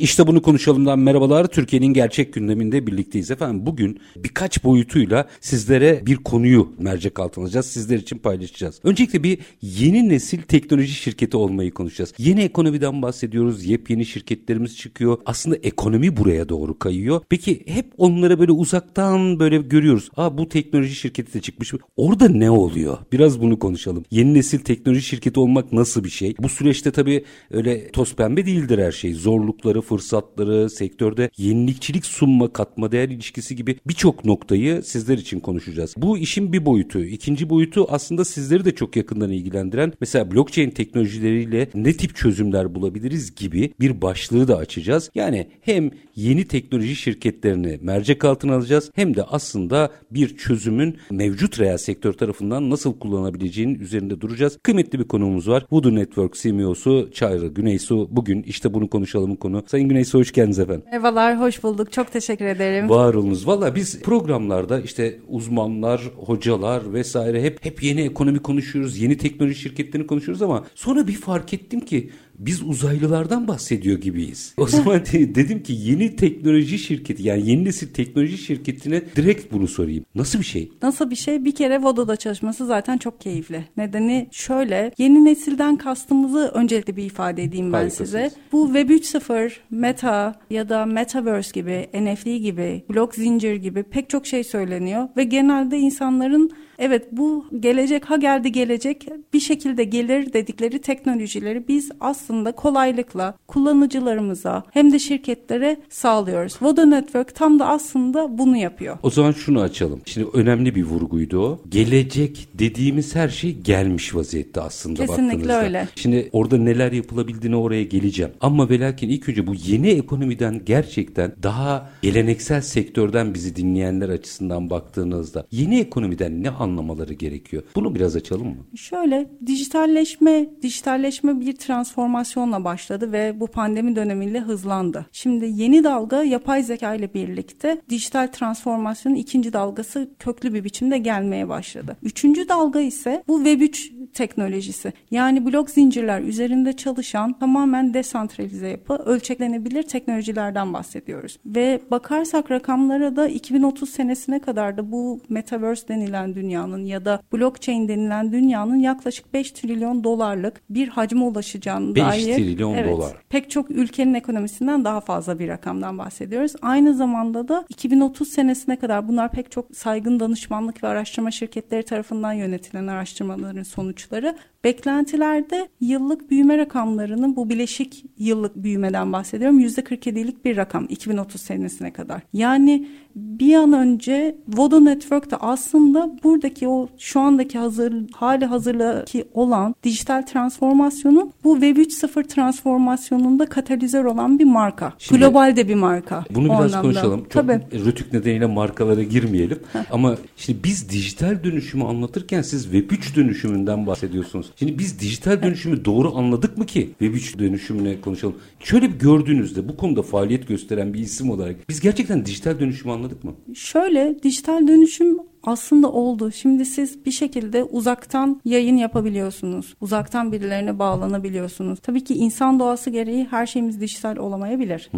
İşte bunu konuşalımdan merhabalar. Türkiye'nin gerçek gündeminde birlikteyiz efendim. Bugün birkaç boyutuyla sizlere bir konuyu mercek altına alacağız. Sizler için paylaşacağız. Öncelikle bir yeni nesil teknoloji şirketi olmayı konuşacağız. Yeni ekonomiden bahsediyoruz. Yepyeni şirketlerimiz çıkıyor. Aslında ekonomi buraya doğru kayıyor. Peki hep onlara böyle uzaktan böyle görüyoruz. Aa bu teknoloji şirketi de çıkmış. Orada ne oluyor? Biraz bunu konuşalım. Yeni nesil teknoloji şirketi olmak nasıl bir şey? Bu süreçte tabii öyle toz pembe değildir her şey. Zorlukları, fırsatları, sektörde yenilikçilik sunma, katma değer ilişkisi gibi birçok noktayı sizler için konuşacağız. Bu işin bir boyutu. İkinci boyutu aslında sizleri de çok yakından ilgilendiren mesela blockchain teknolojileriyle ne tip çözümler bulabiliriz gibi bir başlığı da açacağız. Yani hem yeni teknoloji şirketlerini mercek altına alacağız hem de aslında bir çözümün mevcut reel sektör tarafından nasıl kullanabileceğinin üzerinde duracağız. Kıymetli bir konuğumuz var. Voodoo Network CMO'su Çağrı Güneysu. Bugün işte bunu konuşalım konu. Sayın Güneysu hoş geldiniz efendim. Merhabalar, hoş bulduk. Çok teşekkür ederim. Var olunuz. Valla biz programlarda işte uzmanlar, hocalar vesaire hep hep yeni ekonomi konuşuyoruz, yeni teknoloji şirketlerini konuşuyoruz ama sonra bir fark ettim ki biz uzaylılardan bahsediyor gibiyiz. O zaman dedim ki yeni teknoloji şirketi yani yeni nesil teknoloji şirketine direkt bunu sorayım. Nasıl bir şey? Nasıl bir şey? Bir kere Vodo'da çalışması zaten çok keyifli. Nedeni şöyle yeni nesilden kastımızı öncelikle bir ifade edeyim ben Harikasınız. size. Bu Web 3.0, Meta ya da Metaverse gibi, NFT gibi, blok zincir gibi pek çok şey söyleniyor ve genelde insanların evet bu gelecek ha geldi gelecek bir şekilde gelir dedikleri teknolojileri biz aslında kolaylıkla kullanıcılarımıza hem de şirketlere sağlıyoruz. Vodo Network tam da aslında bunu yapıyor. O zaman şunu açalım. Şimdi önemli bir vurguydu o. Gelecek dediğimiz her şey gelmiş vaziyette aslında Kesinlikle baktığınızda. öyle. Şimdi orada neler yapılabildiğine oraya geleceğim. Ama ve lakin ilk önce bu yeni ekonomiden gerçekten daha geleneksel sektörden bizi dinleyenler açısından baktığınızda yeni ekonomiden ne anlamaları gerekiyor? Bunu biraz açalım mı? Şöyle dijitalleşme, dijitalleşme bir transformasyonla başladı ve bu pandemi dönemiyle hızlandı. Şimdi yeni dalga yapay zeka ile birlikte dijital transformasyonun ikinci dalgası köklü bir biçimde gelmeye başladı. Üçüncü dalga ise bu Web 3 teknolojisi. Yani blok zincirler üzerinde çalışan tamamen desantralize yapı, ölçeklenebilir teknolojilerden bahsediyoruz. Ve bakarsak rakamlara da 2030 senesine kadar da bu metaverse denilen dünyanın ya da blockchain denilen dünyanın yaklaşık 5 trilyon dolarlık bir hacme ulaşacağını 5 dair trilyon evet, dolar. pek çok ülkenin ekonomisinden daha fazla bir rakamdan bahsediyoruz. Aynı zamanda da 2030 senesine kadar bunlar pek çok saygın danışmanlık ve araştırma şirketleri tarafından yönetilen araştırmaların sonuçları. Beklentilerde yıllık büyüme rakamlarının bu bileşik yıllık büyümeden bahsediyorum. %47'lik bir rakam 2030 senesine kadar. Yani bir an önce Vodo Network da aslında buradaki o şu andaki hazır hali hazırlaki olan dijital transformasyonun bu Web 3.0 transformasyonunda katalizör olan bir marka. Şimdi- Global de bir marka. Bunu biraz anlamda. konuşalım. Çok Tabii. rütük nedeniyle markalara girmeyelim. Ama şimdi biz dijital dönüşümü anlatırken siz Web 3 dönüşümünden bahsediyorsunuz. Şimdi biz dijital dönüşümü doğru anladık mı ki Web 3 dönüşümüne konuşalım. Şöyle bir gördüğünüzde bu konuda faaliyet gösteren bir isim olarak biz gerçekten dijital dönüşümü anladık mı? Şöyle dijital dönüşüm aslında oldu. Şimdi siz bir şekilde uzaktan yayın yapabiliyorsunuz. Uzaktan birilerine bağlanabiliyorsunuz. Tabii ki insan doğası gereği her şeyimiz dijital olamayabilir.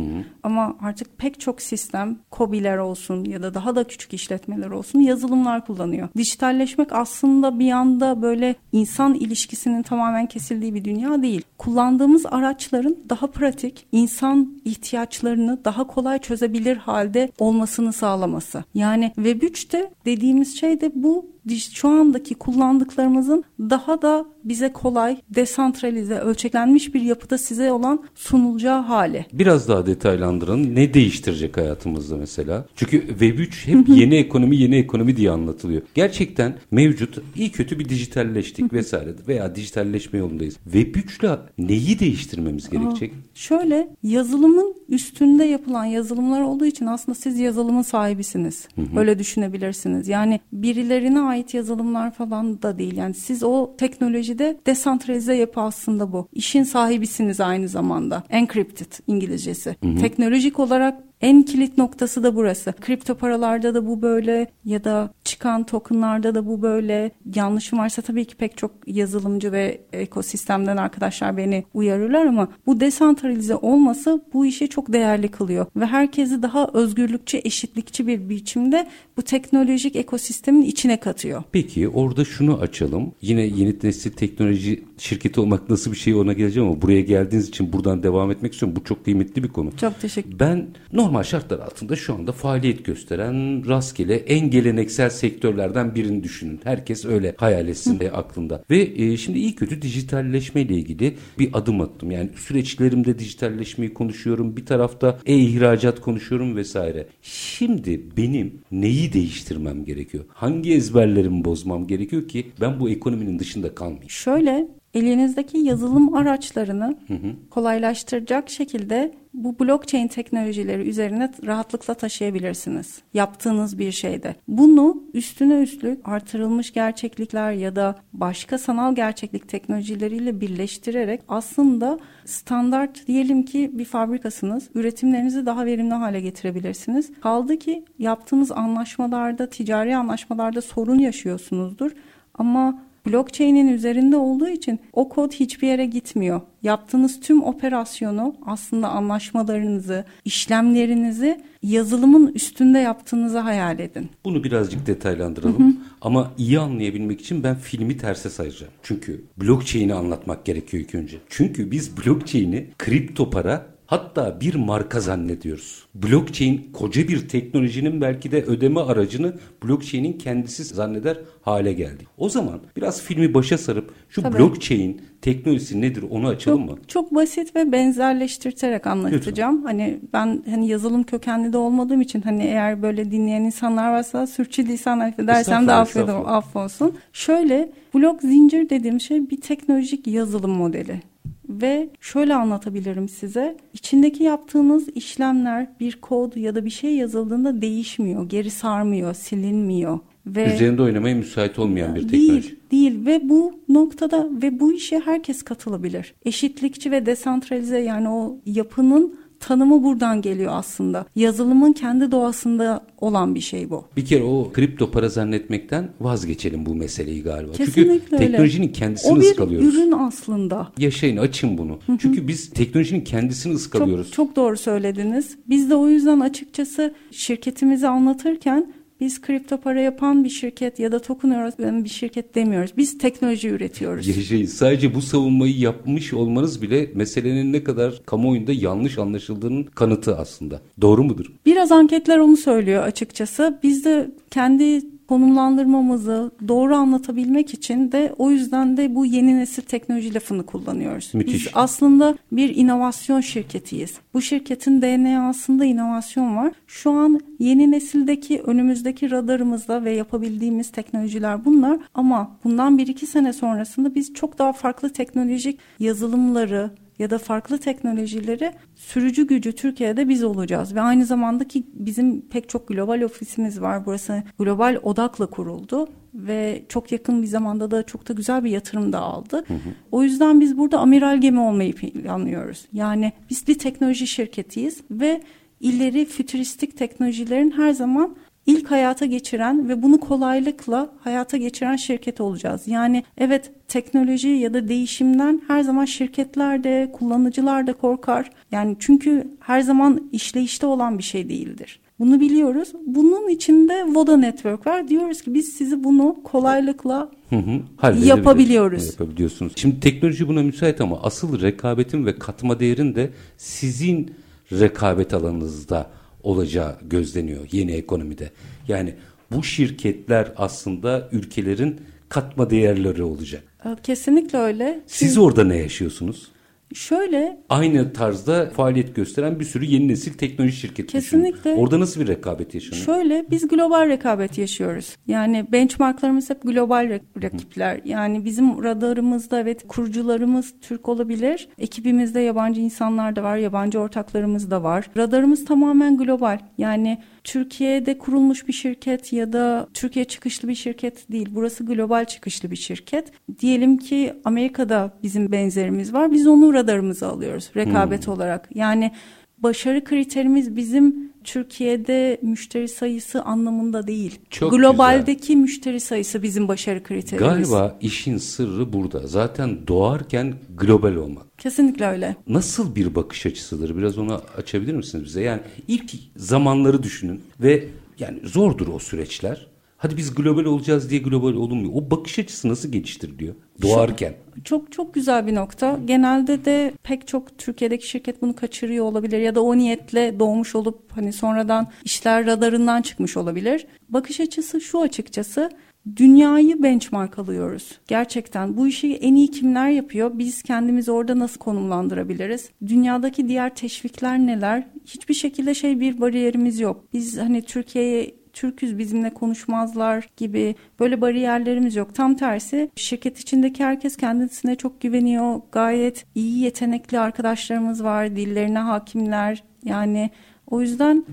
Ama artık pek çok sistem, kobiler olsun ya da daha da küçük işletmeler olsun yazılımlar kullanıyor. Dijitalleşmek aslında bir anda böyle insan ilişkisinin tamamen kesildiği bir dünya değil. Kullandığımız araçların daha pratik, insan ihtiyaçlarını daha kolay çözebilir halde olmasını sağlaması. Yani Web 3'te dediğimiz şey de bu şu andaki kullandıklarımızın daha da bize kolay, desantralize, ölçeklenmiş bir yapıda size olan sunulacağı hali. Biraz daha detaylandırın. Ne değiştirecek hayatımızda mesela? Çünkü Web 3 hep yeni ekonomi yeni ekonomi diye anlatılıyor. Gerçekten mevcut iyi kötü bir dijitalleştik vesaire veya dijitalleşme yolundayız. Web 3 ile neyi değiştirmemiz gerekecek? Şöyle yazılımın üstünde yapılan yazılımlar olduğu için aslında siz yazılımın sahibisiniz. Hı hı. Öyle düşünebilirsiniz. Yani birilerine ait yazılımlar falan da değil. Yani siz o teknolojide desantralize yapı aslında bu. İşin sahibisiniz aynı zamanda. Encrypted İngilizcesi. Hı hı. Teknolojik olarak en kilit noktası da burası. Kripto paralarda da bu böyle ya da çıkan tokenlarda da bu böyle. Yanlışım varsa tabii ki pek çok yazılımcı ve ekosistemden arkadaşlar beni uyarırlar ama bu desantralize olması bu işi çok değerli kılıyor ve herkesi daha özgürlükçü, eşitlikçi bir biçimde bu teknolojik ekosistemin içine katıyor. Peki orada şunu açalım. Yine yeni nesil teknoloji şirketi olmak nasıl bir şey ona geleceğim ama buraya geldiğiniz için buradan devam etmek istiyorum. Bu çok kıymetli bir konu. Çok teşekkür Ben normal şartlar altında şu anda faaliyet gösteren rastgele en geleneksel sektörlerden birini düşünün. Herkes öyle hayal etsin de aklında. Ve e, şimdi iyi kötü dijitalleşme ile ilgili bir adım attım. Yani süreçlerimde dijitalleşmeyi konuşuyorum. Bir tarafta e-ihracat konuşuyorum vesaire. Şimdi benim neyi değiştirmem gerekiyor? Hangi ezberlerimi bozmam gerekiyor ki ben bu ekonominin dışında kalmayayım? Şöyle elinizdeki yazılım araçlarını hı hı. kolaylaştıracak şekilde bu blockchain teknolojileri üzerine rahatlıkla taşıyabilirsiniz. Yaptığınız bir şeyde. Bunu üstüne üstlük artırılmış gerçeklikler ya da başka sanal gerçeklik teknolojileriyle birleştirerek aslında standart diyelim ki bir fabrikasınız. Üretimlerinizi daha verimli hale getirebilirsiniz. Kaldı ki yaptığınız anlaşmalarda, ticari anlaşmalarda sorun yaşıyorsunuzdur. Ama blockchain'in üzerinde olduğu için o kod hiçbir yere gitmiyor. Yaptığınız tüm operasyonu aslında anlaşmalarınızı, işlemlerinizi yazılımın üstünde yaptığınızı hayal edin. Bunu birazcık detaylandıralım. Hı hı. Ama iyi anlayabilmek için ben filmi terse sayacağım. Çünkü blockchain'i anlatmak gerekiyor ilk önce. Çünkü biz blockchain'i kripto para Hatta bir marka zannediyoruz. Blockchain koca bir teknolojinin belki de ödeme aracını blockchain'in kendisi zanneder hale geldi. O zaman biraz filmi başa sarıp şu Tabii. blockchain teknolojisi nedir onu açalım çok, mı? Çok basit ve benzerleştirterek anlatacağım. Lütfen. Hani ben hani yazılım kökenli de olmadığım için hani eğer böyle dinleyen insanlar varsa sürçülisan affedersem de affolsun. Şöyle blok zincir dediğim şey bir teknolojik yazılım modeli ve şöyle anlatabilirim size. İçindeki yaptığınız işlemler bir kod ya da bir şey yazıldığında değişmiyor, geri sarmıyor, silinmiyor. Ve Üzerinde oynamaya müsait olmayan bir teknoloji. Değil, değil ve bu noktada ve bu işe herkes katılabilir. Eşitlikçi ve desantralize yani o yapının tanımı buradan geliyor aslında. Yazılımın kendi doğasında olan bir şey bu. Bir kere o kripto para zannetmekten vazgeçelim bu meseleyi galiba. Kesinlikle Çünkü öyle. teknolojinin kendisini o bir ıskalıyoruz. ürün aslında. Yaşayın açın bunu. Hı hı. Çünkü biz teknolojinin kendisini ıskalıyoruz. Çok, çok doğru söylediniz. Biz de o yüzden açıkçası şirketimizi anlatırken biz kripto para yapan bir şirket ya da token üreten bir şirket demiyoruz. Biz teknoloji üretiyoruz. Şey, sadece bu savunmayı yapmış olmanız bile meselenin ne kadar kamuoyunda yanlış anlaşıldığının kanıtı aslında. Doğru mudur? Biraz anketler onu söylüyor açıkçası. Biz de kendi konumlandırmamızı doğru anlatabilmek için de o yüzden de bu yeni nesil teknoloji lafını kullanıyoruz. Müthiş. Biz aslında bir inovasyon şirketiyiz. Bu şirketin DNA'sında inovasyon var. Şu an yeni nesildeki önümüzdeki radarımızda ve yapabildiğimiz teknolojiler bunlar ama bundan bir iki sene sonrasında biz çok daha farklı teknolojik yazılımları, ya da farklı teknolojileri sürücü gücü Türkiye'de biz olacağız ve aynı zamanda ki bizim pek çok global ofisimiz var. Burası global odakla kuruldu ve çok yakın bir zamanda da çok da güzel bir yatırım da aldı. Hı hı. O yüzden biz burada amiral gemi olmayı planlıyoruz. Yani biz bir teknoloji şirketiyiz ve ileri fütüristik teknolojilerin her zaman ilk hayata geçiren ve bunu kolaylıkla hayata geçiren şirket olacağız. Yani evet teknoloji ya da değişimden her zaman şirketler de kullanıcılar da korkar. Yani çünkü her zaman işleyişte olan bir şey değildir. Bunu biliyoruz. Bunun içinde Voda Network var. Diyoruz ki biz sizi bunu kolaylıkla hı hı, yapabiliyoruz. Yapabiliyorsunuz. Şimdi teknoloji buna müsait ama asıl rekabetin ve katma değerin de sizin rekabet alanınızda olacağı gözleniyor yeni ekonomide. Yani bu şirketler aslında ülkelerin katma değerleri olacak. Kesinlikle öyle. Siz Siz orada ne yaşıyorsunuz? Şöyle Aynı tarzda faaliyet gösteren bir sürü yeni nesil teknoloji şirketi Kesinlikle. düşünün. Orada nasıl bir rekabet yaşanıyor? Şöyle biz global rekabet yaşıyoruz. Yani benchmarklarımız hep global rak- rakipler. Yani bizim radarımızda evet kurucularımız Türk olabilir. Ekibimizde yabancı insanlar da var, yabancı ortaklarımız da var. Radarımız tamamen global. Yani Türkiye'de kurulmuş bir şirket ya da Türkiye çıkışlı bir şirket değil. Burası global çıkışlı bir şirket. Diyelim ki Amerika'da bizim benzerimiz var. Biz onu radarımıza alıyoruz rekabet olarak. Yani başarı kriterimiz bizim Türkiye'de müşteri sayısı anlamında değil. Çok Globaldeki müşteri sayısı bizim başarı kriterimiz. Galiba işin sırrı burada. Zaten doğarken global olmak. Kesinlikle öyle. Nasıl bir bakış açısıdır? Biraz onu açabilir misiniz bize? Yani ilk zamanları düşünün ve yani zordur o süreçler. Hadi biz global olacağız diye global olunmuyor. O bakış açısı nasıl geliştiriliyor? Doğarken. Çok çok güzel bir nokta. Genelde de pek çok Türkiye'deki şirket bunu kaçırıyor olabilir ya da o niyetle doğmuş olup hani sonradan işler radarından çıkmış olabilir. Bakış açısı şu açıkçası dünyayı benchmark alıyoruz. Gerçekten bu işi en iyi kimler yapıyor? Biz kendimizi orada nasıl konumlandırabiliriz? Dünyadaki diğer teşvikler neler? Hiçbir şekilde şey bir bariyerimiz yok. Biz hani Türkiye'ye Türküz bizimle konuşmazlar gibi böyle bariyerlerimiz yok. Tam tersi şirket içindeki herkes kendisine çok güveniyor. Gayet iyi yetenekli arkadaşlarımız var. Dillerine hakimler. Yani o yüzden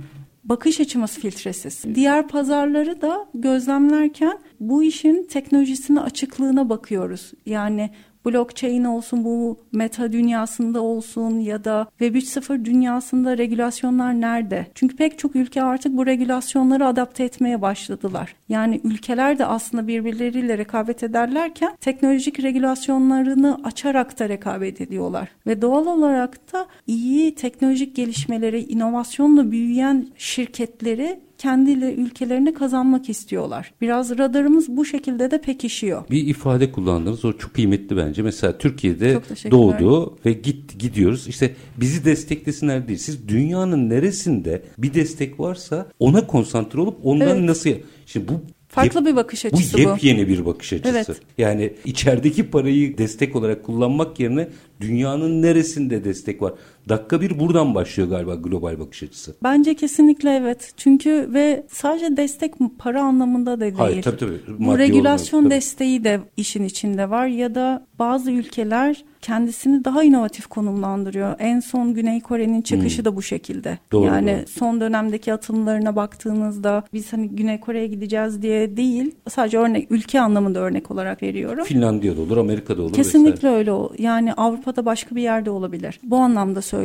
bakış açımız filtresiz. Diğer pazarları da gözlemlerken bu işin teknolojisine açıklığına bakıyoruz. Yani blockchain olsun bu meta dünyasında olsun ya da Web 3.0 dünyasında regülasyonlar nerede? Çünkü pek çok ülke artık bu regülasyonları adapte etmeye başladılar. Yani ülkeler de aslında birbirleriyle rekabet ederlerken teknolojik regülasyonlarını açarak da rekabet ediyorlar. Ve doğal olarak da iyi teknolojik gelişmeleri, inovasyonla büyüyen şirketleri kendiyle ülkelerine kazanmak istiyorlar. Biraz radarımız bu şekilde de pekişiyor. Bir ifade kullandınız o çok kıymetli bence. Mesela Türkiye'de doğdu ve git gidiyoruz. İşte bizi desteklesinler değil. Siz dünyanın neresinde bir destek varsa ona konsantre olup ondan Evet. nasıl Şimdi bu Farklı yep- bir bakış açısı bu. Bu yepyeni bir bakış açısı. Evet. Yani içerideki parayı destek olarak kullanmak yerine dünyanın neresinde destek var? Dakika bir buradan başlıyor galiba global bakış açısı. Bence kesinlikle evet. Çünkü ve sadece destek para anlamında da değil. Hayır tabii tabii. Bu regülasyon olarak, tabii. desteği de işin içinde var ya da bazı ülkeler kendisini daha inovatif konumlandırıyor. En son Güney Kore'nin çıkışı da bu şekilde. Hmm. Doğru, yani doğru. son dönemdeki atılımlarına baktığınızda biz hani Güney Kore'ye gideceğiz diye değil sadece örnek ülke anlamında örnek olarak veriyorum. Finlandiya'da olur, Amerika'da olur. Kesinlikle vesaire. öyle. Yani Avrupa'da başka bir yerde olabilir. Bu anlamda söylüyorum.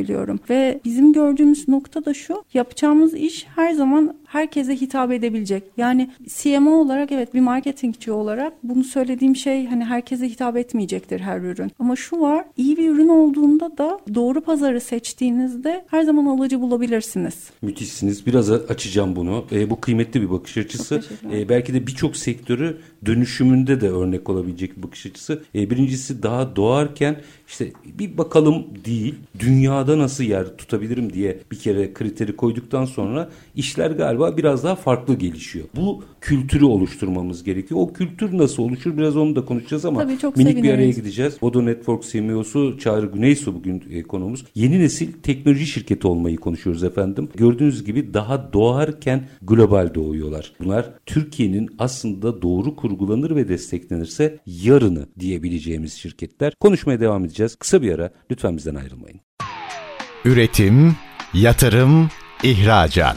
Ve bizim gördüğümüz nokta da şu. Yapacağımız iş her zaman herkese hitap edebilecek. Yani CMO olarak evet bir marketingçi olarak bunu söylediğim şey hani herkese hitap etmeyecektir her ürün. Ama şu var. iyi bir ürün olduğunda da doğru pazarı seçtiğinizde her zaman alıcı bulabilirsiniz. Müthişsiniz. Biraz açacağım bunu. E, bu kıymetli bir bakış açısı. E, belki de birçok sektörü dönüşümünde de örnek olabilecek bir bakış açısı. E, birincisi daha doğarken işte bir bakalım değil, dünyada nasıl yer tutabilirim diye bir kere kriteri koyduktan sonra işler galiba biraz daha farklı gelişiyor. Bu kültürü oluşturmamız gerekiyor. O kültür nasıl oluşur biraz onu da konuşacağız ama Tabii, çok minik bir araya seviniriz. gideceğiz. Bodo Network CMO'su Çağrı Güneysu bugün e, konuğumuz. Yeni nesil teknoloji şirketi olmayı konuşuyoruz efendim. Gördüğünüz gibi daha doğarken global doğuyorlar. Bunlar Türkiye'nin aslında doğru kurgulanır ve desteklenirse yarını diyebileceğimiz şirketler. Konuşmaya devam edeceğiz. Kısa bir ara lütfen bizden ayrılmayın. Üretim, yatırım, ihracat.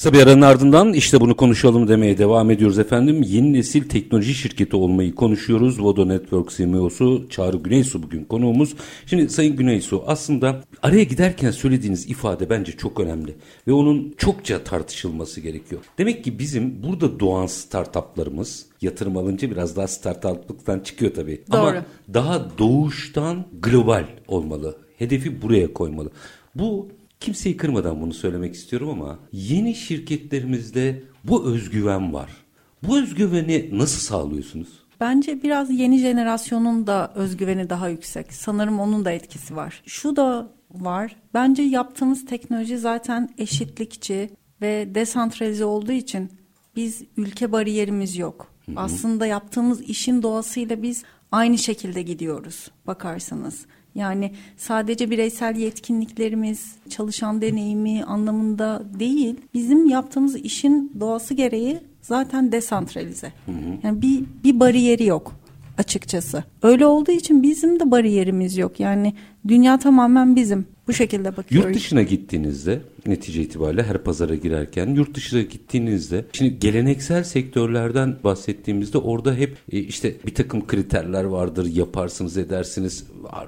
Kısa bir aranın ardından işte bunu konuşalım demeye devam ediyoruz efendim. Yeni nesil teknoloji şirketi olmayı konuşuyoruz. Vodo Network CMO'su Çağrı Güneysu bugün konuğumuz. Şimdi Sayın Güneysu aslında araya giderken söylediğiniz ifade bence çok önemli. Ve onun çokça tartışılması gerekiyor. Demek ki bizim burada doğan startuplarımız yatırım alınca biraz daha startuplıktan çıkıyor tabii. Ama Doğru. daha doğuştan global olmalı. Hedefi buraya koymalı. Bu kimseyi kırmadan bunu söylemek istiyorum ama yeni şirketlerimizde bu özgüven var. Bu özgüveni nasıl sağlıyorsunuz? Bence biraz yeni jenerasyonun da özgüveni daha yüksek. Sanırım onun da etkisi var. Şu da var. Bence yaptığımız teknoloji zaten eşitlikçi ve desantralize olduğu için biz ülke bariyerimiz yok. Hı hı. Aslında yaptığımız işin doğasıyla biz aynı şekilde gidiyoruz bakarsanız. Yani sadece bireysel yetkinliklerimiz, çalışan deneyimi anlamında değil. Bizim yaptığımız işin doğası gereği zaten desantralize. Yani bir bir bariyeri yok açıkçası. Öyle olduğu için bizim de bariyerimiz yok. Yani dünya tamamen bizim. Bu şekilde bakıyoruz. Yurt dışına gittiğinizde netice itibariyle her pazara girerken yurt dışına gittiğinizde şimdi geleneksel sektörlerden bahsettiğimizde orada hep e, işte bir takım kriterler vardır yaparsınız edersiniz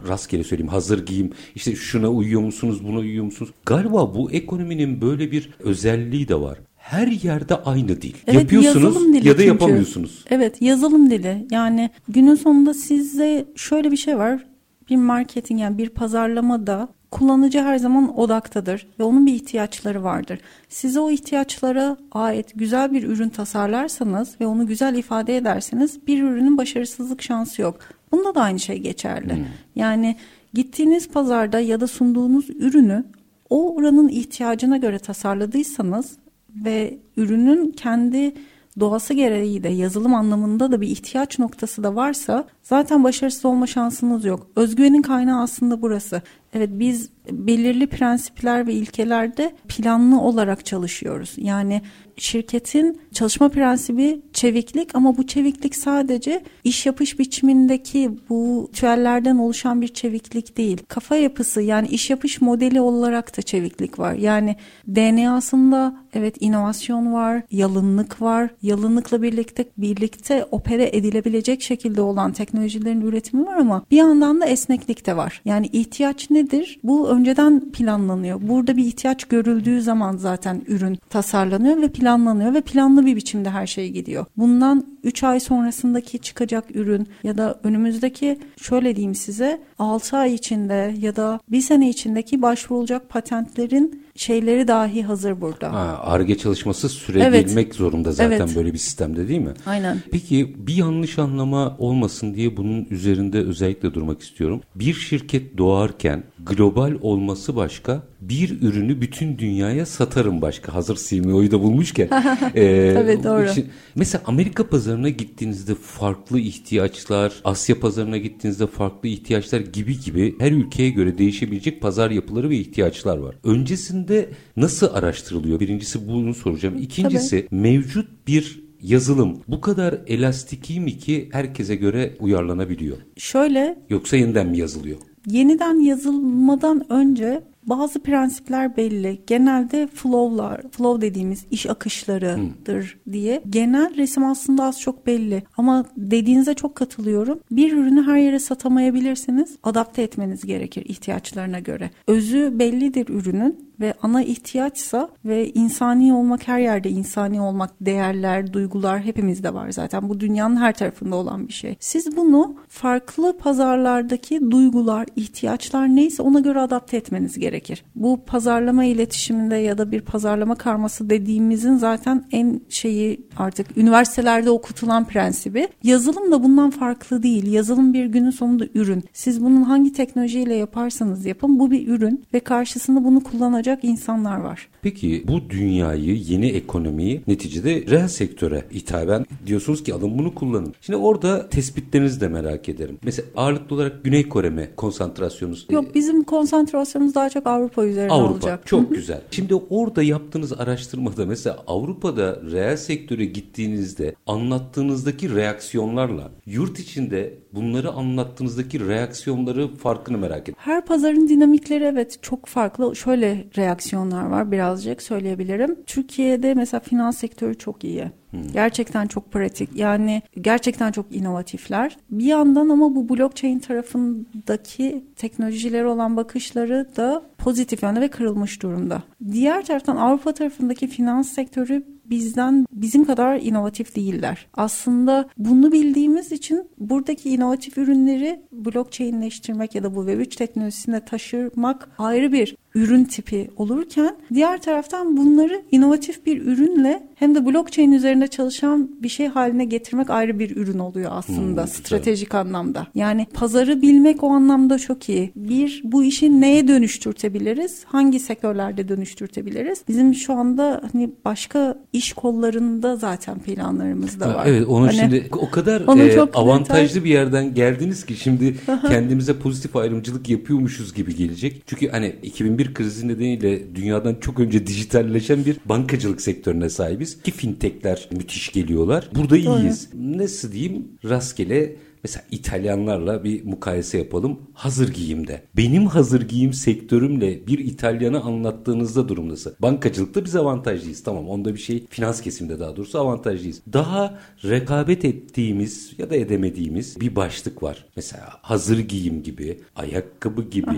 rastgele söyleyeyim hazır giyim işte şuna uyuyor musunuz buna uyuyor musunuz galiba bu ekonominin böyle bir özelliği de var her yerde aynı dil. Evet, Yapıyorsunuz dili ya da çünkü. yapamıyorsunuz. Evet yazılım dili. Yani günün sonunda size şöyle bir şey var. Bir marketing yani bir pazarlamada kullanıcı her zaman odaktadır ve onun bir ihtiyaçları vardır. Size o ihtiyaçlara ait güzel bir ürün tasarlarsanız ve onu güzel ifade ederseniz bir ürünün başarısızlık şansı yok. Bunda da aynı şey geçerli. Hmm. Yani gittiğiniz pazarda ya da sunduğunuz ürünü o oranın ihtiyacına göre tasarladıysanız ve ürünün kendi doğası gereği de yazılım anlamında da bir ihtiyaç noktası da varsa zaten başarısız olma şansınız yok. Özgüvenin kaynağı aslında burası. Evet biz belirli prensipler ve ilkelerde planlı olarak çalışıyoruz. Yani şirketin çalışma prensibi çeviklik ama bu çeviklik sadece iş yapış biçimindeki bu tüellerden oluşan bir çeviklik değil. Kafa yapısı yani iş yapış modeli olarak da çeviklik var. Yani DNA'sında evet inovasyon var, yalınlık var. Yalınlıkla birlikte birlikte opere edilebilecek şekilde olan teknolojilerin üretimi var ama bir yandan da esneklik de var. Yani ihtiyaç nedir? Bu önceden planlanıyor. Burada bir ihtiyaç görüldüğü zaman zaten ürün tasarlanıyor ve planlanıyor ve planlı bir biçimde her şey gidiyor. Bundan 3 ay sonrasındaki çıkacak ürün ya da önümüzdeki şöyle diyeyim size 6 ay içinde ya da bir sene içindeki başvurulacak patentlerin şeyleri dahi hazır burada. Arge çalışması sürebilmek evet. zorunda zaten evet. böyle bir sistemde değil mi? Aynen. Peki bir yanlış anlama olmasın diye bunun üzerinde özellikle durmak istiyorum. Bir şirket doğarken global olması başka, bir ürünü bütün dünyaya satarım başka. Hazır CMO'yu da bulmuşken. e, Tabii doğru. Için, mesela Amerika pazarına gittiğinizde farklı ihtiyaçlar, Asya pazarına gittiğinizde farklı ihtiyaçlar gibi gibi her ülkeye göre değişebilecek pazar yapıları ve ihtiyaçlar var. Öncesinde nasıl araştırılıyor? Birincisi bunu soracağım. İkincisi Tabii. mevcut bir yazılım bu kadar elastiki mi ki herkese göre uyarlanabiliyor? Şöyle. Yoksa yeniden mi yazılıyor? Yeniden yazılmadan önce bazı prensipler belli. Genelde flow'lar, flow dediğimiz iş akışlarıdır hmm. diye. Genel resim aslında az çok belli. Ama dediğinize çok katılıyorum. Bir ürünü her yere satamayabilirsiniz. Adapte etmeniz gerekir ihtiyaçlarına göre. Özü bellidir ürünün ve ana ihtiyaçsa ve insani olmak her yerde insani olmak değerler, duygular hepimizde var zaten. Bu dünyanın her tarafında olan bir şey. Siz bunu farklı pazarlardaki duygular, ihtiyaçlar neyse ona göre adapte etmeniz gerekir. Bu pazarlama iletişiminde ya da bir pazarlama karması dediğimizin zaten en şeyi artık üniversitelerde okutulan prensibi. Yazılım da bundan farklı değil. Yazılım bir günün sonunda ürün. Siz bunun hangi teknolojiyle yaparsanız yapın bu bir ürün ve karşısında bunu kullanacak kullanacak insanlar var. Peki bu dünyayı, yeni ekonomiyi neticede reel sektöre hitaben diyorsunuz ki alın bunu kullanın. Şimdi orada tespitlerinizi de merak ederim. Mesela ağırlıklı olarak Güney Kore mi konsantrasyonunuz? Yok bizim konsantrasyonumuz daha çok Avrupa üzerine Avrupa, olacak. Avrupa çok güzel. Şimdi orada yaptığınız araştırmada mesela Avrupa'da reel sektöre gittiğinizde anlattığınızdaki reaksiyonlarla yurt içinde bunları anlattığınızdaki reaksiyonları farkını merak ediyorum. Her pazarın dinamikleri evet çok farklı. Şöyle reaksiyonlar var birazcık söyleyebilirim. Türkiye'de mesela finans sektörü çok iyi. Hmm. Gerçekten çok pratik. Yani gerçekten çok inovatifler. Bir yandan ama bu blockchain tarafındaki teknolojileri olan bakışları da pozitif yönde ve kırılmış durumda. Diğer taraftan Avrupa tarafındaki finans sektörü bizden bizim kadar inovatif değiller. Aslında bunu bildiğimiz için buradaki inovatif ürünleri blockchainleştirmek ya da bu Web3 teknolojisine taşırmak ayrı bir ürün tipi olurken diğer taraftan bunları inovatif bir ürünle hem de blockchain üzerinde çalışan bir şey haline getirmek ayrı bir ürün oluyor aslında Hmm, stratejik anlamda. Yani pazarı bilmek o anlamda çok iyi. Bir bu işi neye dönüştürtebiliriz? Hangi sektörlerde dönüştürtebiliriz? Bizim şu anda hani başka iş kollarında zaten planlarımız da var. Evet onun Hani şimdi o kadar e, avantajlı bir yerden geldiniz ki şimdi kendimize pozitif ayrımcılık yapıyormuşuz gibi gelecek. Çünkü hani 2001 krizi nedeniyle dünyadan çok önce dijitalleşen bir bankacılık sektörüne sahibiz ki fintechler müthiş geliyorlar. Burada iyiyiz. Nasıl diyeyim? Rastgele Mesela İtalyanlarla bir mukayese yapalım. Hazır giyimde. Benim hazır giyim sektörümle bir İtalyanı anlattığınızda durum nasıl? Bankacılıkta biz avantajlıyız. Tamam onda bir şey finans kesimde daha doğrusu avantajlıyız. Daha rekabet ettiğimiz ya da edemediğimiz bir başlık var. Mesela hazır giyim gibi, ayakkabı gibi,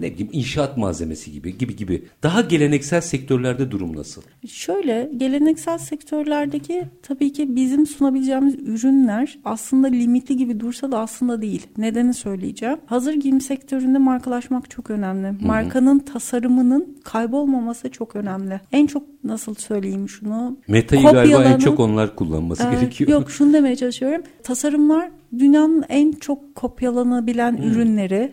ne bileyim inşaat malzemesi gibi gibi gibi. Daha geleneksel sektörlerde durum nasıl? Şöyle geleneksel sektörlerdeki tabii ki bizim sunabileceğimiz ürünler aslında limitli gibi dursa da aslında değil. Nedeni söyleyeceğim. Hazır giyim sektöründe markalaşmak çok önemli. Markanın tasarımının kaybolmaması çok önemli. En çok nasıl söyleyeyim şunu? Metayı galiba en çok onlar kullanması Ee, gerekiyor. Yok şunu demeye çalışıyorum. Tasarımlar dünyanın en çok kopyalanabilen ürünleri.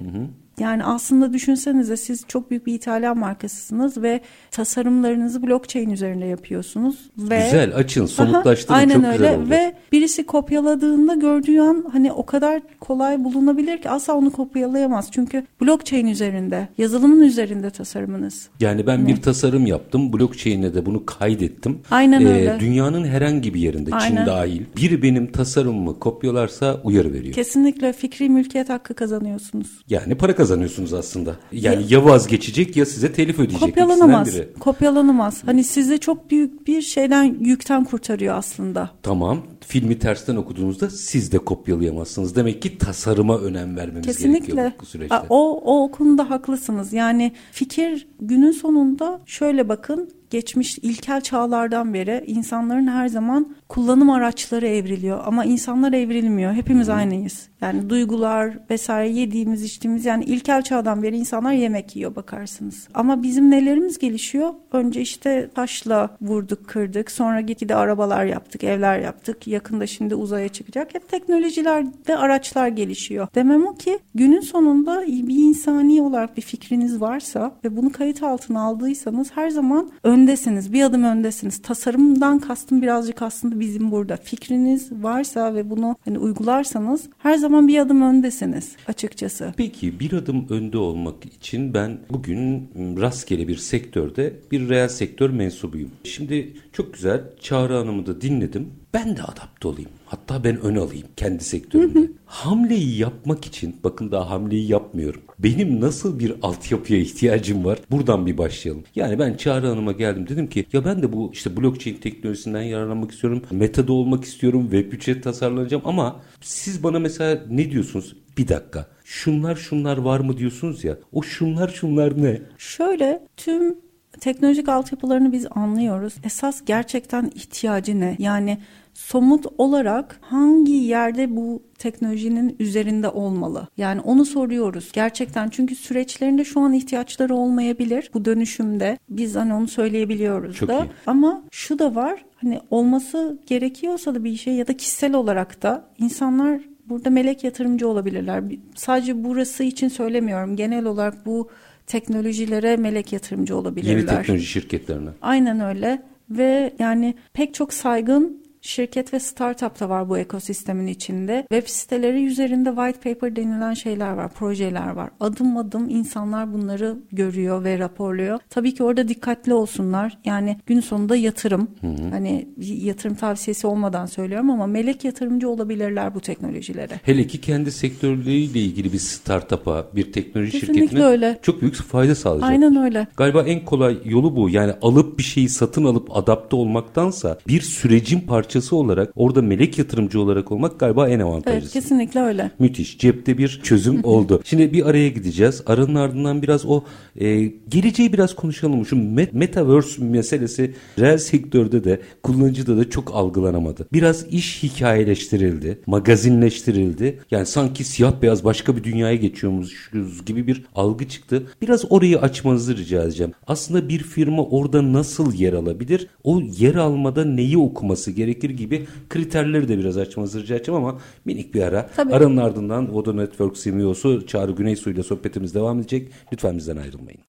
Yani aslında düşünsenize siz çok büyük bir İtalyan markasısınız ve tasarımlarınızı blockchain üzerinde yapıyorsunuz. Ve Güzel açın somutlaştırın Aha, aynen çok öyle güzel oldu. ve birisi kopyaladığında gördüğü an hani o kadar kolay bulunabilir ki asla onu kopyalayamaz. Çünkü blockchain üzerinde, yazılımın üzerinde tasarımınız. Yani ben bir tasarım yaptım. Blockchain'e de bunu kaydettim. Aynen Ee, öyle. Dünyanın herhangi bir yerinde, Çin Aynen. dahil, biri benim tasarımımı kopyalarsa uyarı veriyor. Kesinlikle fikri mülkiyet hakkı kazanıyorsunuz. Yani para kazanıyorsunuz aslında. Yani ya vazgeçecek ya size telif ödeyecek. Kopyalanamaz. Biri. Kopyalanamaz. Hani sizi çok büyük bir şeyden yükten kurtarıyor aslında. Tamam. Filmi tersten okuduğunuzda siz de kopyalayamazsınız. Demek ki tasarıma önem vermemiz Kesinlikle. gerekiyor bu süreçte. O, o konuda haklısınız. Yani fikir günün sonunda şöyle bakın geçmiş ilkel çağlardan beri insanların her zaman kullanım araçları evriliyor ama insanlar evrilmiyor. Hepimiz aynıyız. Yani duygular vesaire yediğimiz içtiğimiz yani ilkel çağdan beri insanlar yemek yiyor bakarsınız. Ama bizim nelerimiz gelişiyor? Önce işte taşla vurduk kırdık sonra gitgide arabalar yaptık evler yaptık yakında şimdi uzaya çıkacak. Hep teknolojilerde araçlar gelişiyor. Demem o ki günün sonunda bir insani olarak bir fikriniz varsa ve bunu kayıt altına aldıysanız her zaman öndesiniz. Bir adım öndesiniz. Tasarımdan kastım birazcık aslında bizim burada. Fikriniz varsa ve bunu hani uygularsanız her zaman bir adım öndesiniz açıkçası. Peki bir adım önde olmak için ben bugün rastgele bir sektörde bir reel sektör mensubuyum. Şimdi çok güzel Çağrı Hanım'ı da dinledim. Ben de adapte olayım. Hatta ben ön alayım kendi sektörümde. Hamleyi yapmak için bakın daha hamleyi yapmıyorum. Benim nasıl bir altyapıya ihtiyacım var? Buradan bir başlayalım. Yani ben Çağrı Hanım'a geldim dedim ki ya ben de bu işte blockchain teknolojisinden yararlanmak istiyorum. Meta'da olmak istiyorum. Web 3'e tasarlanacağım ama siz bana mesela ne diyorsunuz? Bir dakika. Şunlar şunlar var mı diyorsunuz ya. O şunlar şunlar ne? Şöyle tüm teknolojik altyapılarını biz anlıyoruz. Esas gerçekten ihtiyacı ne? Yani somut olarak hangi yerde bu teknolojinin üzerinde olmalı? Yani onu soruyoruz gerçekten çünkü süreçlerinde şu an ihtiyaçları olmayabilir bu dönüşümde. Biz hani onu söyleyebiliyoruz Çok da. iyi. Ama şu da var hani olması gerekiyorsa da bir şey ya da kişisel olarak da insanlar burada melek yatırımcı olabilirler. Sadece burası için söylemiyorum. Genel olarak bu teknolojilere melek yatırımcı olabilirler. Yeni teknoloji şirketlerine. Aynen öyle ve yani pek çok saygın şirket ve startup da var bu ekosistemin içinde. Web siteleri üzerinde white paper denilen şeyler var, projeler var. Adım adım insanlar bunları görüyor ve raporluyor. Tabii ki orada dikkatli olsunlar. Yani gün sonunda yatırım. Hani bir yatırım tavsiyesi olmadan söylüyorum ama melek yatırımcı olabilirler bu teknolojilere. Hele ki kendi sektörleriyle ilgili bir startup'a, bir teknoloji Kesinlikle şirketine öyle. çok büyük fayda sağlayacak. Aynen öyle. Galiba en kolay yolu bu. Yani alıp bir şeyi satın alıp adapte olmaktansa bir sürecin parçası parçası olarak orada melek yatırımcı olarak olmak galiba en avantajlısı. Evet kesinlikle öyle. Müthiş. Cepte bir çözüm oldu. Şimdi bir araya gideceğiz. Aranın ardından biraz o e, geleceği biraz konuşalım. Şu met- metaverse meselesi reel sektörde de kullanıcıda da çok algılanamadı. Biraz iş hikayeleştirildi. Magazinleştirildi. Yani sanki siyah beyaz başka bir dünyaya geçiyormuşuz gibi bir algı çıktı. Biraz orayı açmanızı rica edeceğim. Aslında bir firma orada nasıl yer alabilir? O yer almada neyi okuması gerekir gibi kriterleri de biraz açmanızı rica edeceğim ama minik bir ara. Tabii. Aranın ardından Voda Network CMO'su Çağrı Güneysu ile sohbetimiz devam edecek. Lütfen bizden ayrılmayın.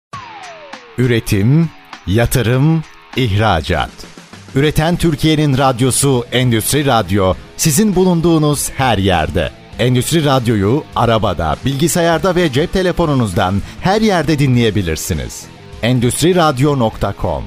Üretim, yatırım, ihracat. Üreten Türkiye'nin radyosu Endüstri Radyo sizin bulunduğunuz her yerde. Endüstri Radyo'yu arabada, bilgisayarda ve cep telefonunuzdan her yerde dinleyebilirsiniz. Endüstri Radyo.com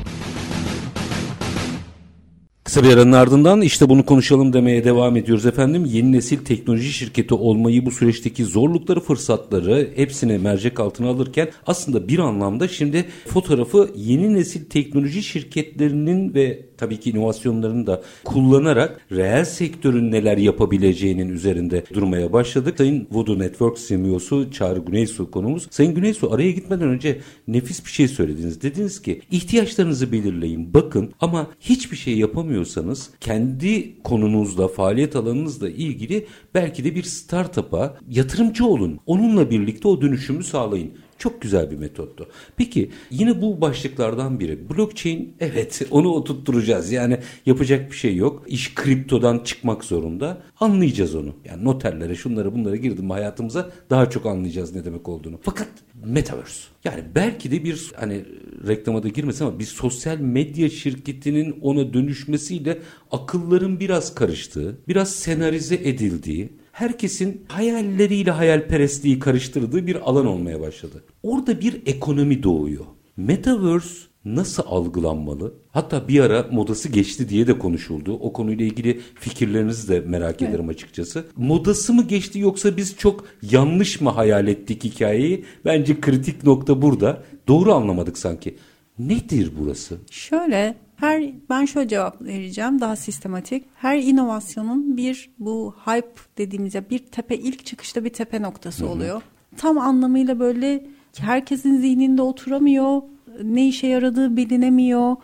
Kısa bir aranın ardından işte bunu konuşalım demeye devam ediyoruz efendim. Yeni nesil teknoloji şirketi olmayı bu süreçteki zorlukları, fırsatları hepsini mercek altına alırken aslında bir anlamda şimdi fotoğrafı yeni nesil teknoloji şirketlerinin ve tabii ki inovasyonlarını da kullanarak reel sektörün neler yapabileceğinin üzerinde durmaya başladık. Sayın Voodoo Network CMO'su Çağrı Güneysu konumuz. Sayın Güneysu araya gitmeden önce nefis bir şey söylediniz. Dediniz ki ihtiyaçlarınızı belirleyin, bakın ama hiçbir şey yapamıyorsanız kendi konunuzla, faaliyet alanınızla ilgili belki de bir startup'a yatırımcı olun. Onunla birlikte o dönüşümü sağlayın. Çok güzel bir metottu. Peki yine bu başlıklardan biri. Blockchain evet onu oturtturacağız. Yani yapacak bir şey yok. İş kriptodan çıkmak zorunda. Anlayacağız onu. Yani noterlere şunları bunları girdim hayatımıza daha çok anlayacağız ne demek olduğunu. Fakat Metaverse. Yani belki de bir hani reklama da girmesin ama bir sosyal medya şirketinin ona dönüşmesiyle akılların biraz karıştığı, biraz senarize edildiği, herkesin hayalleriyle hayalperestliği karıştırdığı bir alan olmaya başladı. Orada bir ekonomi doğuyor. Metaverse nasıl algılanmalı? Hatta bir ara modası geçti diye de konuşuldu. O konuyla ilgili fikirlerinizi de merak ederim açıkçası. Modası mı geçti yoksa biz çok yanlış mı hayal ettik hikayeyi? Bence kritik nokta burada. Doğru anlamadık sanki. Nedir burası? Şöyle her ben şöyle cevap vereceğim daha sistematik. Her inovasyonun bir bu hype dediğimiz ya bir tepe ilk çıkışta bir tepe noktası oluyor. Tam anlamıyla böyle herkesin zihninde oturamıyor. Ne işe yaradığı bilinemiyor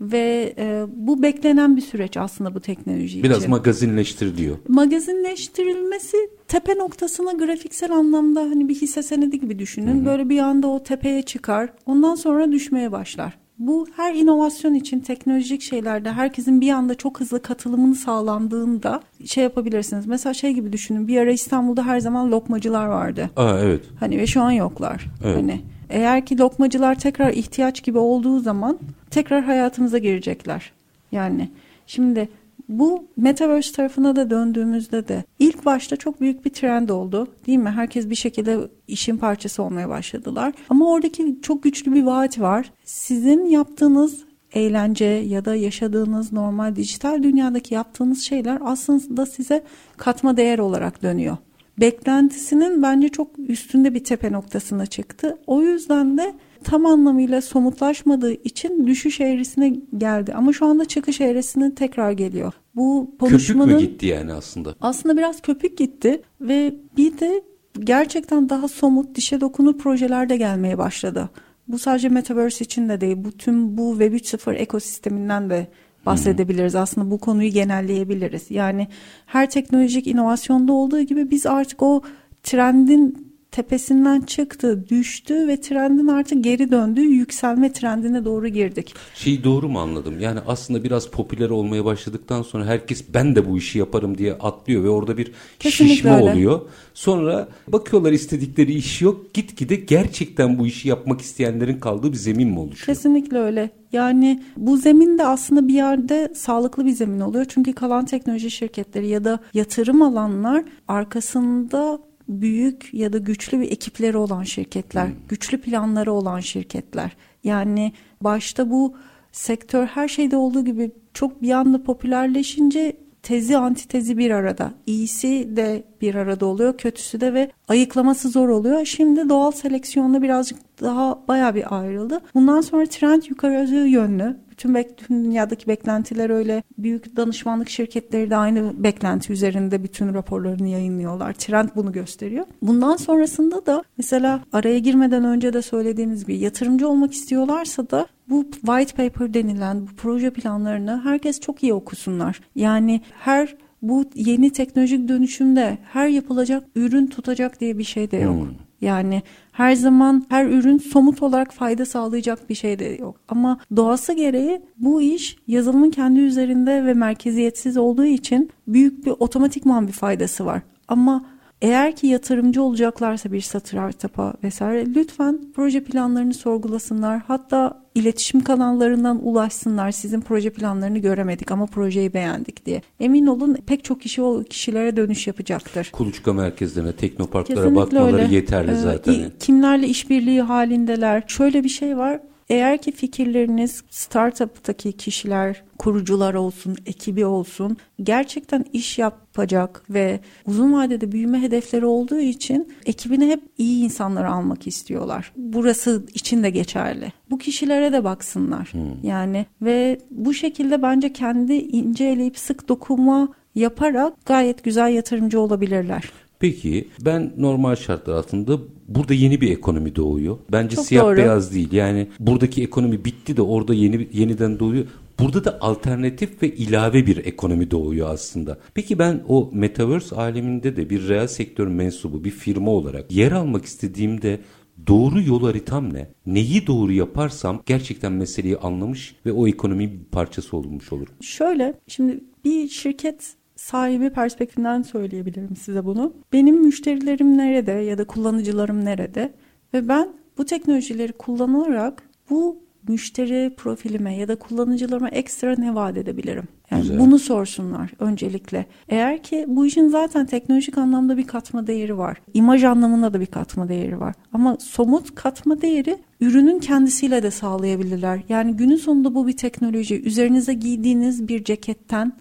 ve e, bu beklenen bir süreç aslında bu teknoloji Biraz için. magazinleştiriliyor. Magazinleştirilmesi tepe noktasına grafiksel anlamda hani bir hisse senedi gibi düşünün. Böyle bir anda o tepeye çıkar. Ondan sonra düşmeye başlar. Bu her inovasyon için teknolojik şeylerde herkesin bir anda çok hızlı katılımını sağlandığında şey yapabilirsiniz. Mesela şey gibi düşünün. Bir ara İstanbul'da her zaman lokmacılar vardı. Aa evet. Hani ve şu an yoklar. Evet. Hani eğer ki lokmacılar tekrar ihtiyaç gibi olduğu zaman tekrar hayatımıza girecekler. Yani şimdi bu metaverse tarafına da döndüğümüzde de ilk başta çok büyük bir trend oldu. Değil mi? Herkes bir şekilde işin parçası olmaya başladılar. Ama oradaki çok güçlü bir vaat var. Sizin yaptığınız eğlence ya da yaşadığınız normal dijital dünyadaki yaptığınız şeyler aslında size katma değer olarak dönüyor beklentisinin bence çok üstünde bir tepe noktasına çıktı. O yüzden de tam anlamıyla somutlaşmadığı için düşüş eğrisine geldi. Ama şu anda çıkış eğrisine tekrar geliyor. Bu Köpük konuşmanın mü gitti yani aslında? aslında biraz köpük gitti ve bir de gerçekten daha somut dişe dokunur projeler de gelmeye başladı. Bu sadece Metaverse için de değil. Bu tüm bu Web 3.0 ekosisteminden de bahsedebiliriz. Aslında bu konuyu genelleyebiliriz. Yani her teknolojik inovasyonda olduğu gibi biz artık o trendin tepesinden çıktı, düştü ve trendin artık geri döndüğü yükselme trendine doğru girdik. Şeyi doğru mu anladım? Yani aslında biraz popüler olmaya başladıktan sonra herkes ben de bu işi yaparım diye atlıyor ve orada bir Kesinlikle şişme öyle. oluyor. Sonra bakıyorlar istedikleri iş yok. Gitgide gerçekten bu işi yapmak isteyenlerin kaldığı bir zemin mi oluşuyor? Kesinlikle öyle. Yani bu zemin de aslında bir yerde sağlıklı bir zemin oluyor. Çünkü kalan teknoloji şirketleri ya da yatırım alanlar arkasında büyük ya da güçlü bir ekipleri olan şirketler, güçlü planları olan şirketler. Yani başta bu sektör her şeyde olduğu gibi çok bir anda popülerleşince tezi antitezi bir arada. İyisi de bir arada oluyor, kötüsü de ve ayıklaması zor oluyor. Şimdi doğal seleksiyonda birazcık daha baya bir ayrıldı. Bundan sonra trend yukarı yönlü. Bütün, bek, bütün dünyadaki beklentiler öyle. Büyük danışmanlık şirketleri de aynı beklenti üzerinde bütün raporlarını yayınlıyorlar. Trend bunu gösteriyor. Bundan sonrasında da mesela araya girmeden önce de söylediğimiz gibi yatırımcı olmak istiyorlarsa da bu white paper denilen bu proje planlarını herkes çok iyi okusunlar. Yani her bu yeni teknolojik dönüşümde her yapılacak ürün tutacak diye bir şey de yok. Hmm. Yani her zaman her ürün somut olarak fayda sağlayacak bir şey de yok. Ama doğası gereği bu iş yazılımın kendi üzerinde ve merkeziyetsiz olduğu için büyük bir otomatikman bir faydası var. Ama eğer ki yatırımcı olacaklarsa bir startup'a vesaire lütfen proje planlarını sorgulasınlar. Hatta iletişim kanallarından ulaşsınlar. Sizin proje planlarını göremedik ama projeyi beğendik diye. Emin olun pek çok kişi o kişilere dönüş yapacaktır. Kuluçka merkezlerine, teknoparklara Kesinlikle bakmaları öyle. yeterli ee, zaten. Kimlerle işbirliği halindeler? Şöyle bir şey var. Eğer ki fikirleriniz startup'taki kişiler, kurucular olsun, ekibi olsun gerçekten iş yapacak ve uzun vadede büyüme hedefleri olduğu için ekibine hep iyi insanları almak istiyorlar. Burası için de geçerli. Bu kişilere de baksınlar. Hmm. Yani ve bu şekilde bence kendi ince eleyip sık dokunma yaparak gayet güzel yatırımcı olabilirler. Peki ben normal şartlar altında burada yeni bir ekonomi doğuyor. Bence Çok siyah doğru. beyaz değil. Yani buradaki ekonomi bitti de orada yeni yeniden doğuyor. Burada da alternatif ve ilave bir ekonomi doğuyor aslında. Peki ben o metaverse aleminde de bir reel sektör mensubu, bir firma olarak yer almak istediğimde doğru yol haritam ne? Neyi doğru yaparsam gerçekten meseleyi anlamış ve o ekonominin bir parçası olmuş olurum. Şöyle, şimdi bir şirket sahibi perspektifinden söyleyebilirim size bunu. Benim müşterilerim nerede ya da kullanıcılarım nerede ve ben bu teknolojileri kullanarak bu müşteri profilime ya da kullanıcılarıma ekstra ne vaat edebilirim? Yani Güzel. bunu sorsunlar öncelikle. Eğer ki bu işin zaten teknolojik anlamda bir katma değeri var. İmaj anlamında da bir katma değeri var. Ama somut katma değeri ürünün kendisiyle de sağlayabilirler. Yani günün sonunda bu bir teknoloji. Üzerinize giydiğiniz bir ceketten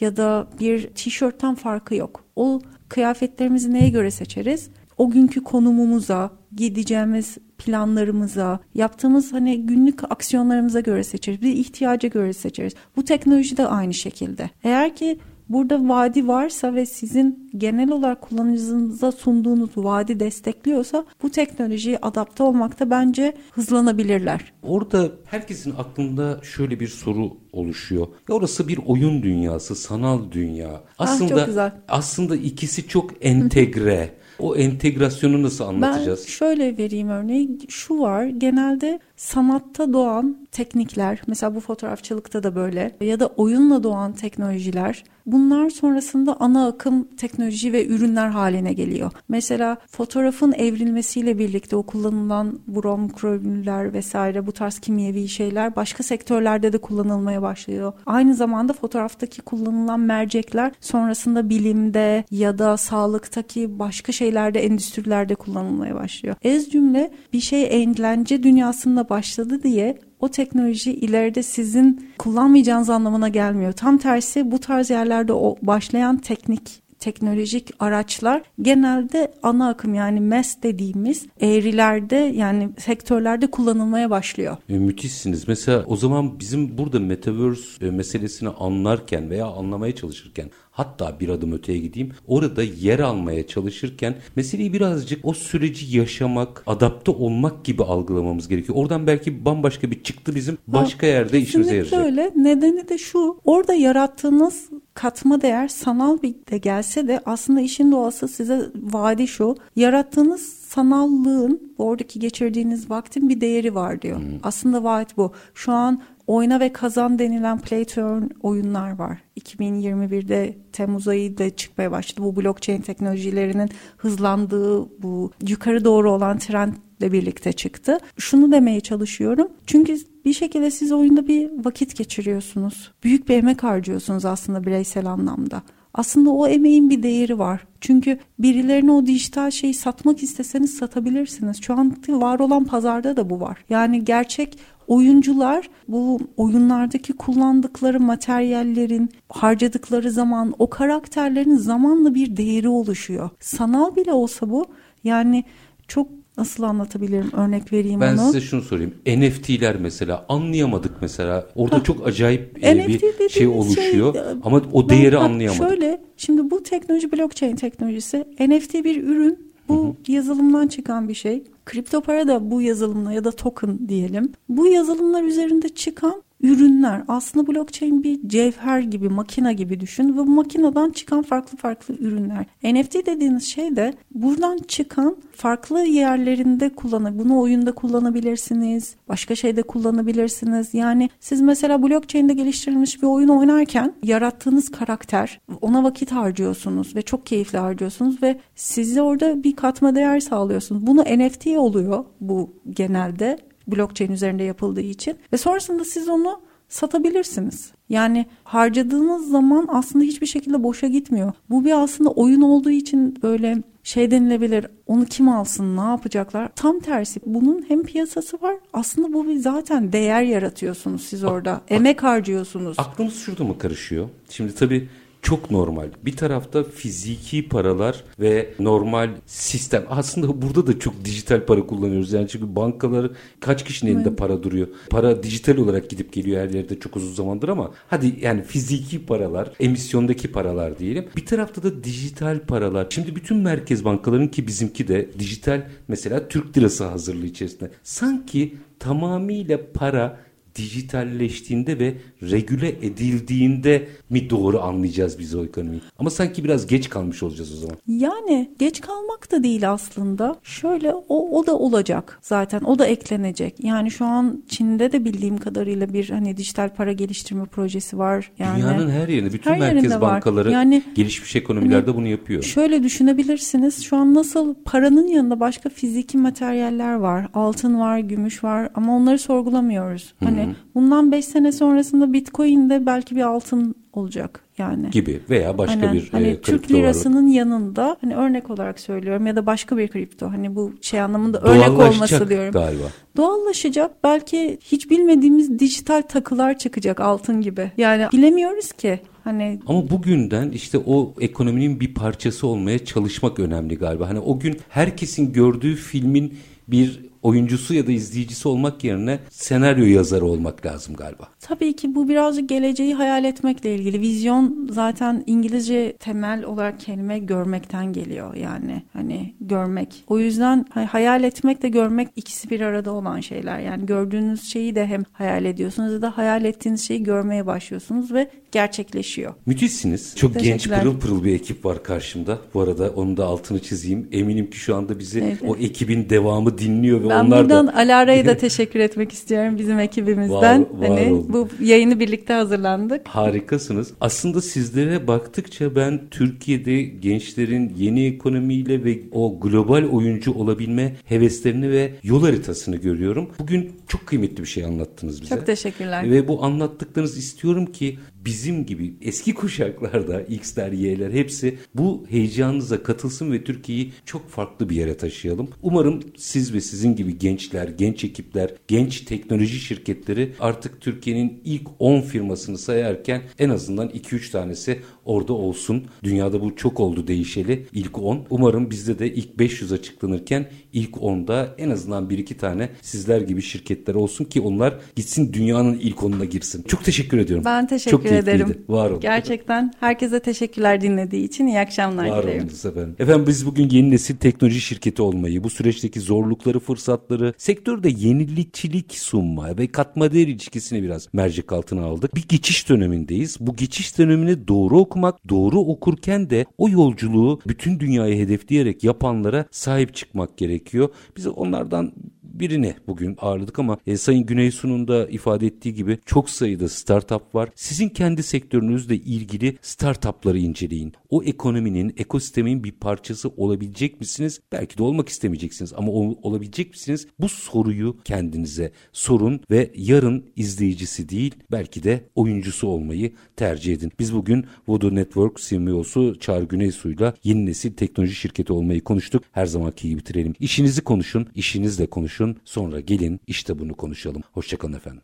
ya da bir tişörtten farkı yok. O kıyafetlerimizi neye göre seçeriz? O günkü konumumuza, gideceğimiz planlarımıza, yaptığımız hani günlük aksiyonlarımıza göre seçeriz. Bir ihtiyaca göre seçeriz. Bu teknoloji de aynı şekilde. Eğer ki burada vadi varsa ve sizin genel olarak kullanıcınıza sunduğunuz vadi destekliyorsa bu teknolojiye adapte olmakta bence hızlanabilirler. Orada herkesin aklında şöyle bir soru oluşuyor. Ya orası bir oyun dünyası, sanal dünya. Aslında ah, çok güzel. aslında ikisi çok entegre. O entegrasyonu nasıl anlatacağız? Ben şöyle vereyim örneği. Şu var. Genelde sanatta doğan teknikler, mesela bu fotoğrafçılıkta da böyle ya da oyunla doğan teknolojiler bunlar sonrasında ana akım teknoloji ve ürünler haline geliyor. Mesela fotoğrafın evrilmesiyle birlikte o kullanılan brom kromüller vesaire bu tarz kimyevi şeyler başka sektörlerde de kullanılmaya başlıyor. Aynı zamanda fotoğraftaki kullanılan mercekler sonrasında bilimde ya da sağlıktaki başka şeylerde endüstrilerde kullanılmaya başlıyor. Ez cümle bir şey eğlence dünyasında başladı diye o teknoloji ileride sizin kullanmayacağınız anlamına gelmiyor. Tam tersi bu tarz yerlerde o başlayan teknik teknolojik araçlar genelde ana akım yani MES dediğimiz eğrilerde yani sektörlerde kullanılmaya başlıyor. E, müthişsiniz. Mesela o zaman bizim burada metaverse e, meselesini anlarken veya anlamaya çalışırken hatta bir adım öteye gideyim. Orada yer almaya çalışırken meseleyi birazcık o süreci yaşamak, adapte olmak gibi algılamamız gerekiyor. Oradan belki bambaşka bir çıktı bizim başka ha, yerde işimize yarayacak. öyle. Nedeni de şu. Orada yarattığınız katma değer sanal bir de gelse de aslında işin doğası size vaadi şu. Yarattığınız sanallığın oradaki geçirdiğiniz vaktin bir değeri var diyor. Hmm. Aslında vaat bu. Şu an oyna ve kazan denilen play turn oyunlar var. 2021'de Temmuz ayında çıkmaya başladı. Bu blockchain teknolojilerinin hızlandığı bu yukarı doğru olan trendle birlikte çıktı. Şunu demeye çalışıyorum. Çünkü bir şekilde siz oyunda bir vakit geçiriyorsunuz. Büyük bir emek harcıyorsunuz aslında bireysel anlamda. Aslında o emeğin bir değeri var. Çünkü birilerine o dijital şeyi satmak isteseniz satabilirsiniz. Şu an var olan pazarda da bu var. Yani gerçek oyuncular bu oyunlardaki kullandıkları materyallerin, harcadıkları zaman, o karakterlerin zamanla bir değeri oluşuyor. Sanal bile olsa bu yani çok Nasıl anlatabilirim? Örnek vereyim ben onu. Ben size şunu sorayım. NFT'ler mesela anlayamadık mesela. Orada ha. çok acayip e, bir şey oluşuyor. Şey, ama o değeri ben, anlayamadık. Şöyle şimdi bu teknoloji blockchain teknolojisi NFT bir ürün. Bu Hı-hı. yazılımdan çıkan bir şey. Kripto para da bu yazılımla ya da token diyelim. Bu yazılımlar üzerinde çıkan ürünler aslında blockchain bir cevher gibi makina gibi düşün ve bu makineden çıkan farklı farklı ürünler. NFT dediğiniz şey de buradan çıkan farklı yerlerinde kullanır. Bunu oyunda kullanabilirsiniz. Başka şeyde kullanabilirsiniz. Yani siz mesela blockchain'de geliştirilmiş bir oyun oynarken yarattığınız karakter ona vakit harcıyorsunuz ve çok keyifli harcıyorsunuz ve size orada bir katma değer sağlıyorsunuz. Bunu NFT oluyor bu genelde blockchain üzerinde yapıldığı için ve sonrasında siz onu satabilirsiniz. Yani harcadığınız zaman aslında hiçbir şekilde boşa gitmiyor. Bu bir aslında oyun olduğu için böyle şey denilebilir. Onu kim alsın, ne yapacaklar? Tam tersi. Bunun hem piyasası var. Aslında bu bir zaten değer yaratıyorsunuz siz orada. Emek harcıyorsunuz. Aklımız şurada mı karışıyor? Şimdi tabii çok normal. Bir tarafta fiziki paralar ve normal sistem. Aslında burada da çok dijital para kullanıyoruz. Yani çünkü bankaları kaç kişinin elinde evet. para duruyor. Para dijital olarak gidip geliyor her yerde çok uzun zamandır ama hadi yani fiziki paralar, emisyondaki paralar diyelim. Bir tarafta da dijital paralar. Şimdi bütün merkez bankaların ki bizimki de dijital mesela Türk lirası hazırlığı içerisinde. Sanki tamamıyla para dijitalleştiğinde ve regüle edildiğinde mi doğru anlayacağız biz o ekonomiyi? Ama sanki biraz geç kalmış olacağız o zaman. Yani geç kalmak da değil aslında. Şöyle o, o da olacak zaten. O da eklenecek. Yani şu an Çin'de de bildiğim kadarıyla bir hani dijital para geliştirme projesi var. Yani Dünyanın her yerinde bütün her merkez bankaları yani, gelişmiş ekonomilerde hani, bunu yapıyor. Şöyle düşünebilirsiniz. Şu an nasıl paranın yanında başka fiziki materyaller var. Altın var, gümüş var ama onları sorgulamıyoruz. Hani Bundan 5 sene sonrasında Bitcoin de belki bir altın olacak yani. Gibi veya başka Aynen. bir hani e, Türk lirasının var. yanında hani örnek olarak söylüyorum ya da başka bir kripto hani bu şey anlamında örnek olması diyorum. galiba. Doğallaşacak belki hiç bilmediğimiz dijital takılar çıkacak altın gibi. Yani bilemiyoruz ki. Hani Ama bugünden işte o ekonominin bir parçası olmaya çalışmak önemli galiba. Hani o gün herkesin gördüğü filmin bir oyuncusu ya da izleyicisi olmak yerine senaryo yazarı olmak lazım galiba. Tabii ki bu birazcık geleceği hayal etmekle ilgili. Vizyon zaten İngilizce temel olarak kelime görmekten geliyor yani. Hani görmek. O yüzden hayal etmek de görmek ikisi bir arada olan şeyler. Yani gördüğünüz şeyi de hem hayal ediyorsunuz ya da hayal ettiğiniz şeyi görmeye başlıyorsunuz ve gerçekleşiyor. Müthişsiniz. Çok genç pırıl pırıl bir ekip var karşımda. Bu arada onun da altını çizeyim. Eminim ki şu anda bizi evet. o ekibin devamı dinliyor ve ben onlar buradan da... Alara'ya da teşekkür etmek istiyorum bizim ekibimizden. Var, var hani oldu. bu yayını birlikte hazırlandık. Harikasınız. Aslında sizlere baktıkça ben Türkiye'de gençlerin yeni ekonomiyle ve o global oyuncu olabilme heveslerini ve yol haritasını görüyorum. Bugün çok kıymetli bir şey anlattınız bize. Çok teşekkürler. Ve bu anlattıklarınız istiyorum ki bizim gibi eski kuşaklarda X'ler, Y'ler hepsi bu heyecanınıza katılsın ve Türkiye'yi çok farklı bir yere taşıyalım. Umarım siz ve sizin gibi gençler, genç ekipler, genç teknoloji şirketleri artık Türkiye'nin ilk 10 firmasını sayarken en azından 2-3 tanesi orada olsun. Dünyada bu çok oldu değişeli. İlk 10. Umarım bizde de ilk 500 açıklanırken ilk 10'da en azından 1-2 tane sizler gibi şirketler olsun ki onlar gitsin dünyanın ilk 10'una girsin. Çok teşekkür ediyorum. Ben teşekkür çok ederim. Var olun. Gerçekten herkese teşekkürler dinlediği için. İyi akşamlar Var dilerim. olunuz efendim. Efendim biz bugün yeni nesil teknoloji şirketi olmayı, bu süreçteki zorlukları, fırsatları, sektörde yenilikçilik sunma ve katma değer ilişkisini biraz mercek altına aldık. Bir geçiş dönemindeyiz. Bu geçiş dönemini doğru okumak, doğru okurken de o yolculuğu bütün dünyayı hedefleyerek yapanlara sahip çıkmak gerekiyor. Biz onlardan birini bugün ağırladık ama e, Sayın Güney Sun'un da ifade ettiği gibi çok sayıda startup var. Sizin kendi sektörünüzle ilgili startupları inceleyin. O ekonominin, ekosistemin bir parçası olabilecek misiniz? Belki de olmak istemeyeceksiniz ama ol, olabilecek misiniz? Bu soruyu kendinize sorun ve yarın izleyicisi değil belki de oyuncusu olmayı tercih edin. Biz bugün Voodoo Network CMO'su Çağrı Güneysu'yla yeni nesil teknoloji şirketi olmayı konuştuk. Her zamanki gibi bitirelim. İşinizi konuşun, işinizle konuşun sonra gelin işte bunu konuşalım. Hoşçakalın efendim.